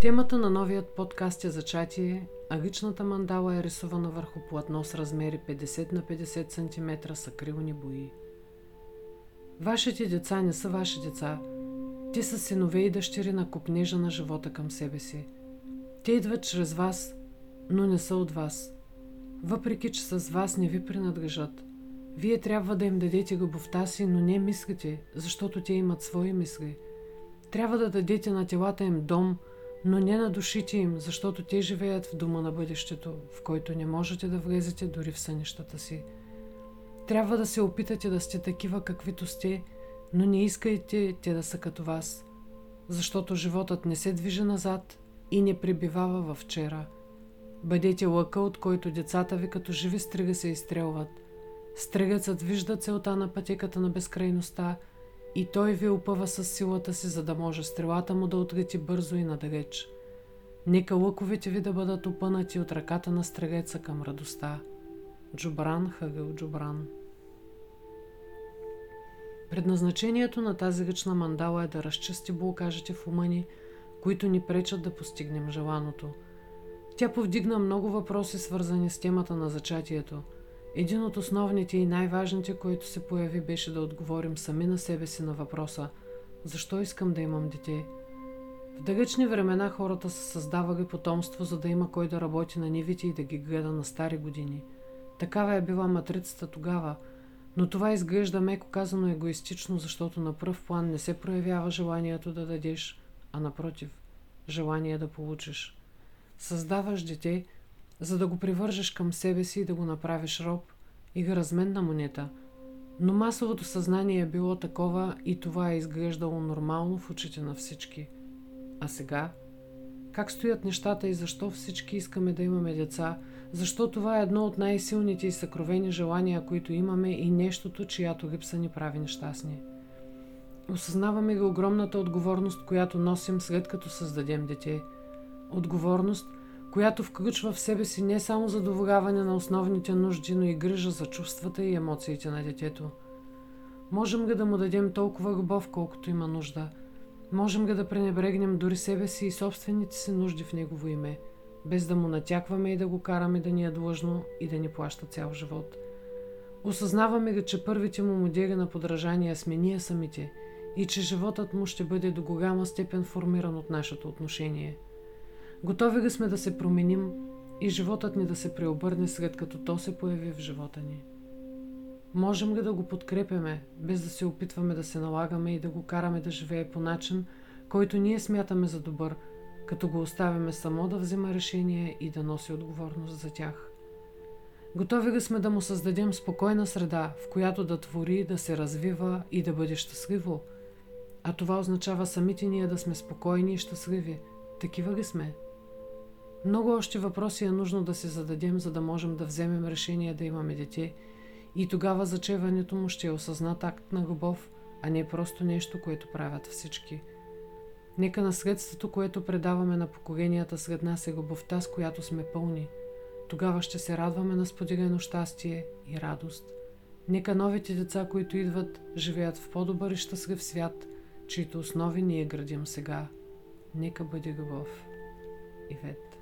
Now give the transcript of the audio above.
Темата на новият подкаст е зачатие, а личната мандала е рисувана върху платно с размери 50 на 50 см с акрилни бои. Вашите деца не са ваши деца. Те са синове и дъщери на купнежа на живота към себе си. Те идват чрез вас, но не са от вас. Въпреки, че с вас не ви принадлежат. Вие трябва да им дадете любовта си, но не мислите, защото те имат свои мисли. Трябва да дадете на телата им дом – но не на душите им, защото те живеят в дома на бъдещето, в който не можете да влезете дори в сънищата си. Трябва да се опитате да сте такива каквито сте, но не искайте те да са като вас, защото животът не се движи назад и не пребивава във вчера. Бъдете лъка, от който децата ви като живи стрига се изстрелват. Стригъцът вижда целта на пътеката на безкрайността – и той ви опъва с силата си, за да може стрелата му да отлети бързо и надалеч. Нека лъковете ви да бъдат опънати от ръката на стрелеца към радостта. Джубран Хагъл Джубран Предназначението на тази лична мандала е да разчисти блокажите в ума ни, които ни пречат да постигнем желаното. Тя повдигна много въпроси, свързани с темата на зачатието – един от основните и най-важните, който се появи, беше да отговорим сами на себе си на въпроса «Защо искам да имам дете?» В далечни времена хората са създавали потомство, за да има кой да работи на нивите и да ги гледа на стари години. Такава е била матрицата тогава, но това изглежда меко казано егоистично, защото на пръв план не се проявява желанието да дадеш, а напротив, желание да получиш. Създаваш дете – за да го привържеш към себе си и да го направиш роб и разменна монета. Но масовото съзнание е било такова и това е изглеждало нормално в очите на всички. А сега? Как стоят нещата и защо всички искаме да имаме деца? Защо това е едно от най-силните и съкровени желания, които имаме и нещото, чиято липса ни прави нещастни? Осъзнаваме ли огромната отговорност, която носим след като създадем дете? Отговорност, която включва в себе си не само задоволяване на основните нужди, но и грижа за чувствата и емоциите на детето. Можем ли да му дадем толкова любов, колкото има нужда? Можем ли да пренебрегнем дори себе си и собствените си нужди в негово име, без да му натякваме и да го караме да ни е длъжно и да ни плаща цял живот? Осъзнаваме ли, че първите му модели на подражание сме ние самите и че животът му ще бъде до голяма степен формиран от нашето отношение – Готови ли сме да се променим и животът ни да се преобърне след като то се появи в живота ни? Можем ли да го подкрепяме, без да се опитваме да се налагаме и да го караме да живее по начин, който ние смятаме за добър, като го оставяме само да взема решение и да носи отговорност за тях? Готови ли сме да му създадем спокойна среда, в която да твори, да се развива и да бъде щастливо? А това означава самите ние да сме спокойни и щастливи. Такива ли сме? Много още въпроси е нужно да се зададем, за да можем да вземем решение да имаме дете и тогава зачеването му ще е осъзнат акт на любов, а не просто нещо, което правят всички. Нека наследството, което предаваме на поколенията сред нас е любовта, с която сме пълни. Тогава ще се радваме на споделено щастие и радост. Нека новите деца, които идват, живеят в по-добър и щастлив свят, чието основи ние градим сега. Нека бъде любов. Ивет.